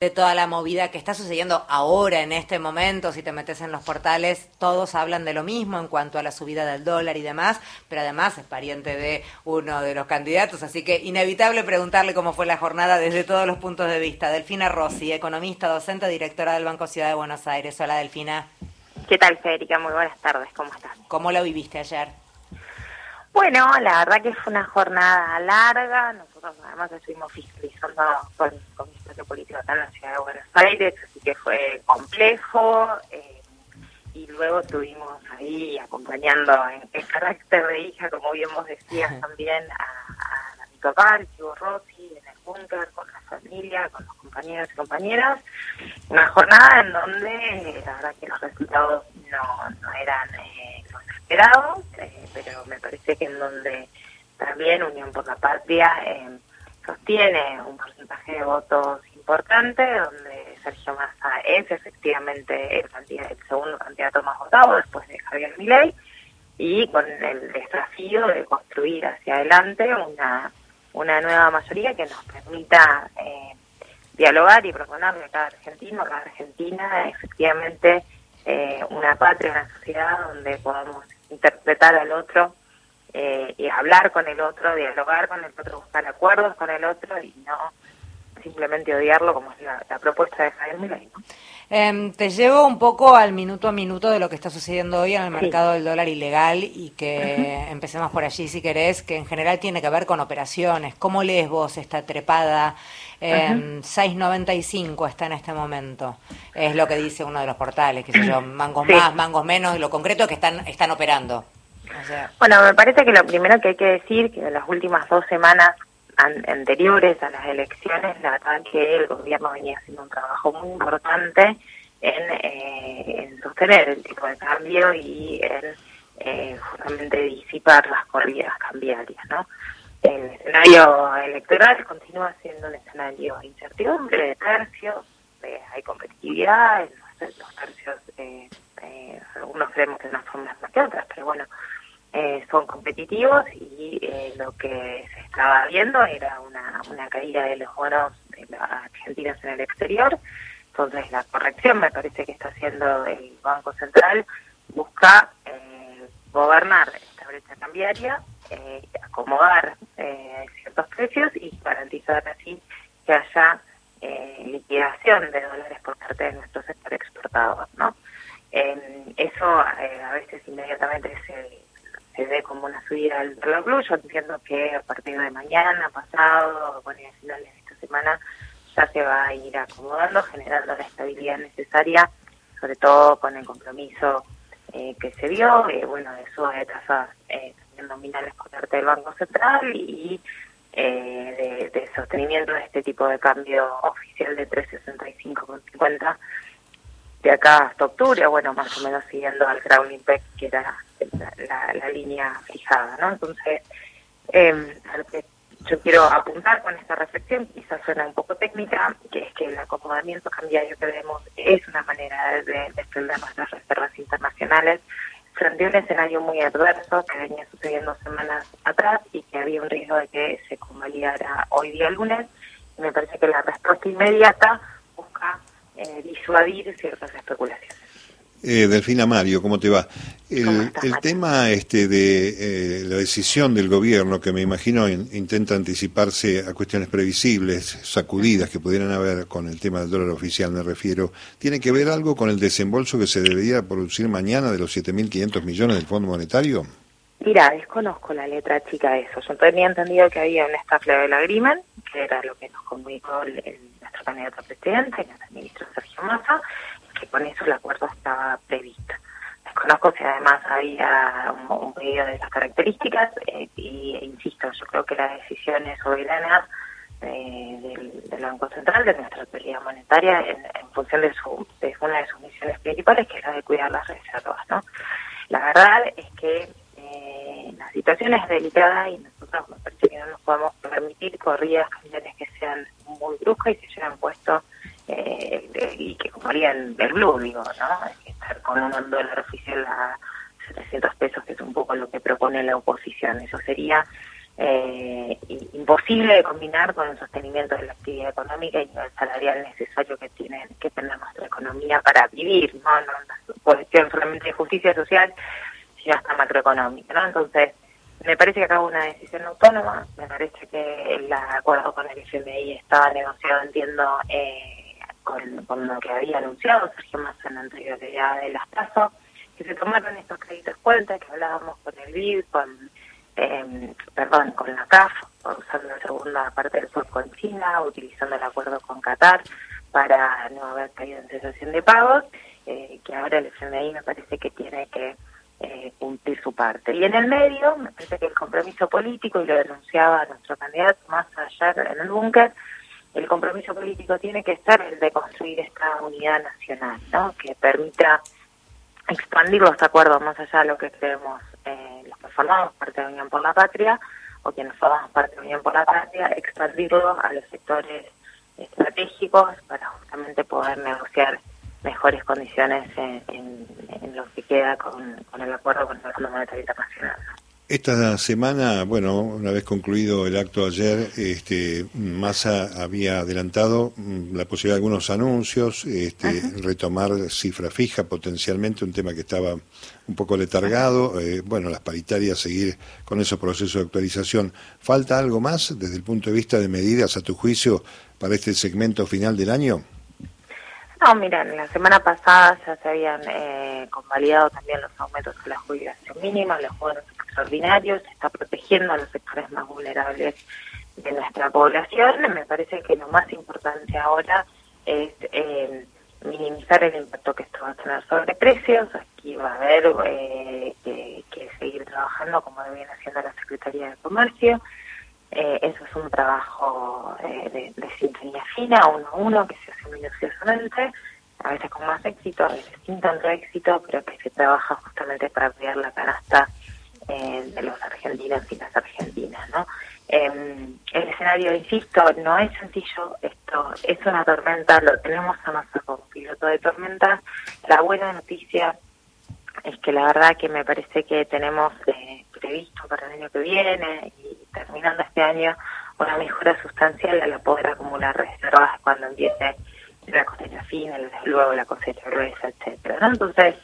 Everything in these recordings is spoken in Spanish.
de toda la movida que está sucediendo ahora en este momento, si te metes en los portales, todos hablan de lo mismo en cuanto a la subida del dólar y demás, pero además es pariente de uno de los candidatos, así que inevitable preguntarle cómo fue la jornada desde todos los puntos de vista. Delfina Rossi, economista, docente, directora del Banco Ciudad de Buenos Aires. Hola Delfina. ¿Qué tal, Federica? Muy buenas tardes, ¿cómo estás? ¿Cómo lo viviste ayer? Bueno, la verdad que fue una jornada larga. Nosotros además estuvimos fiscalizando con, con espacio político acá en la ciudad de Buenos Aires, así que fue complejo. Eh, y luego estuvimos ahí acompañando en, el carácter de hija, como bien vos decías también, a, a mi papá, el chivo Rossi, en el búnker, con la familia, con los compañeros y compañeras. Una jornada en donde la verdad que los resultados no, no eran eh, los esperados, eh, pero me parece que en donde también Unión por la Patria eh, sostiene un porcentaje de votos importante, donde Sergio Massa es efectivamente el, el segundo candidato más votado después de Javier Milei, y con el desafío de construir hacia adelante una, una nueva mayoría que nos permita eh, dialogar y proponerle a cada argentino, a cada argentina, efectivamente eh, una patria, una sociedad donde podamos interpretar al otro eh, y hablar con el otro, dialogar con el otro, buscar acuerdos con el otro y no simplemente odiarlo como es la, propuesta de Javier Milei. Em, te llevo un poco al minuto a minuto de lo que está sucediendo hoy en el mercado del dólar ilegal y que empecemos por allí si querés, que en general tiene que ver con operaciones. ¿Cómo lees vos esta trepada? Eh, 6.95 está en este momento. Es lo que dice uno de los portales, que sé yo, mangos más, mangos menos, lo concreto es que están, están operando. Bueno, me parece que lo primero que hay que decir, que en las últimas dos semanas anteriores a las elecciones, la verdad que el gobierno venía haciendo un trabajo muy importante en, eh, sostener el tipo de cambio y en eh, justamente disipar las corridas cambiarias, ¿no? El escenario electoral continúa siendo un escenario de incertidumbre, de tercios, hay competitividad, en los, tercios, eh, eh, algunos creemos que unas formas más que otras, pero bueno, eh, son competitivos y eh, lo que se estaba viendo era una, una caída de los bonos de las argentinas en el exterior. Entonces la corrección me parece que está haciendo el Banco Central, busca eh, gobernar esta brecha cambiaria, acomodar ciertos precios y garantizar así que haya liquidación de dólares por parte de nuestro sector exportador. ¿no? eso a veces inmediatamente se se ve como una subida del dólar blue. Yo entiendo que a partir de mañana, pasado, bueno, a finales de esta semana, ya se va a ir acomodando, generando la estabilidad necesaria, sobre todo con el compromiso eh, que se dio, eh, bueno, de suba de tasas eh, nominales por parte del Banco Central y de, de, sostenimiento de este tipo de cambio oficial de 365,50 de acá hasta octubre, bueno, más o menos siguiendo al Crown Impact, que era la, línea fijada, ¿no? Entonces, eh, yo quiero apuntar con esta reflexión, quizás suena un poco técnica, que es que el acomodamiento cambiario que vemos es una manera de, de defender nuestras reservas internacionales frente a un escenario muy adverso que venía sucediendo semanas atrás y que había un riesgo de que se convalidara hoy día lunes. Me parece que la respuesta inmediata busca eh, disuadir ciertas especulaciones. Eh, Delfina Mario, ¿cómo te va? El, tema este de eh, la decisión del gobierno, que me imagino intenta anticiparse a cuestiones previsibles, sacudidas que pudieran haber con el tema del dólar oficial, me refiero, ¿tiene que ver algo con el desembolso que se debería producir mañana de los 7.500 millones del Fondo Monetario? Mira, desconozco la letra chica de eso. Yo tenía entendido que había un staff level agreement, que era lo que nos comunicó el, nuestro candidato presidente, el ministro Sergio Massa, con eso el acuerdo estaba previsto. Desconozco si además había un, pedido de esas características eh, y, e insisto, yo creo que la decisión es soberana eh, del, Banco Central, de nuestra autoridad monetaria, en, función de, su, de una de sus misiones principales, que es la de cuidar las reservas. ¿no? La verdad es que eh, la situación es delicada y nosotros me parece que no nos podemos permitir corridas cambiarias que sean muy bruscas y que hayan puesto eh, y que ocuparían el blue, digo, ¿no? Estar con un dólar oficial a 700 pesos, que es un poco lo que propone la oposición. Eso sería eh, imposible de combinar con el sostenimiento de la actividad económica y el salarial necesario que tiene que tener nuestra economía para vivir, no, no, no cuestión solamente de justicia social, sino hasta macroeconómica, ¿no? Entonces, me parece que hubo una decisión autónoma, me parece que el acuerdo con el FMI estaba negociado, entiendo, eh, con, lo que había anunciado Sergio Massa en la anterioridad de las tasas, que se tomaron estos créditos cuenta, que hablábamos con el BID, con, eh, perdón, con la CAF, usando la segunda parte del sur con China, utilizando el acuerdo con Qatar para no haber caído en cesación de pagos, eh, que ahora el FMI me parece que tiene que eh, cumplir su parte. Y en el medio, me parece que el compromiso político, y lo denunciaba nuestro candidato más allá en el búnker, el compromiso político tiene que ser el de construir esta unidad nacional, ¿no? que permita expandir los acuerdos más allá de lo que creemos eh, los que formamos parte de Unión por la Patria o quienes formamos parte de Unión por la Patria, expandirlo a los sectores estratégicos para justamente poder negociar mejores condiciones en, lo que queda con, el acuerdo con el Fondo Monetario Internacional. Esta semana, bueno, una vez concluido el acto ayer, este, Massa había adelantado mm, la posibilidad de algunos anuncios, este, retomar cifra fija potencialmente, un tema que estaba un poco letargado, eh, bueno, las paritarias seguir con esos procesos de actualización. ¿Falta algo más desde el punto de vista de medidas, a tu juicio, para este segmento final del año? No, mira, la semana pasada ya se habían eh, convalidado también los aumentos de la jubilación mínima, los bonos extraordinarios, se está protegiendo a los sectores más vulnerables de nuestra población. Me parece que lo más importante ahora es eh, minimizar el impacto que esto va a tener sobre precios. Aquí va a haber eh, que, que, seguir trabajando como viene haciendo la Secretaría de Comercio. Eh, eso es un trabajo eh, de, sintonía fina, uno a uno, que se hace minuciosamente, a veces con más éxito, a veces sin tanto éxito, pero que se trabaja justamente para cuidar la canasta eh, de los argentinos y las argentinas, ¿no? Em, el escenario, insisto, no es sencillo, esto es una tormenta, lo tenemos a Massa como piloto de tormenta. La buena noticia es que la verdad que me parece que tenemos previsto para el año que viene y terminando este año una mejora sustancial la poder acumular reservas cuando empiece la cosecha fina, luego la cosecha gruesa, etcétera. Entonces,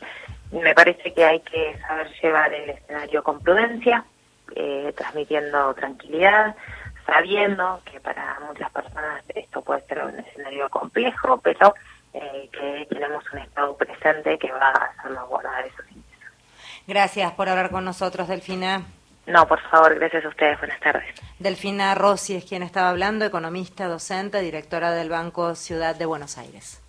me parece que hay que saber llevar el escenario con prudencia, eh, transmitiendo tranquilidad, sabiendo que para muchas personas esto puede ser un escenario complejo, pero eh, que tenemos un Estado presente que va a salvaguardar esos ingresos. Gracias por hablar con nosotros, Delfina. No, por favor, gracias a ustedes. Buenas tardes. Delfina Rossi es quien estaba hablando, economista, docente, directora del Banco Ciudad de Buenos Aires.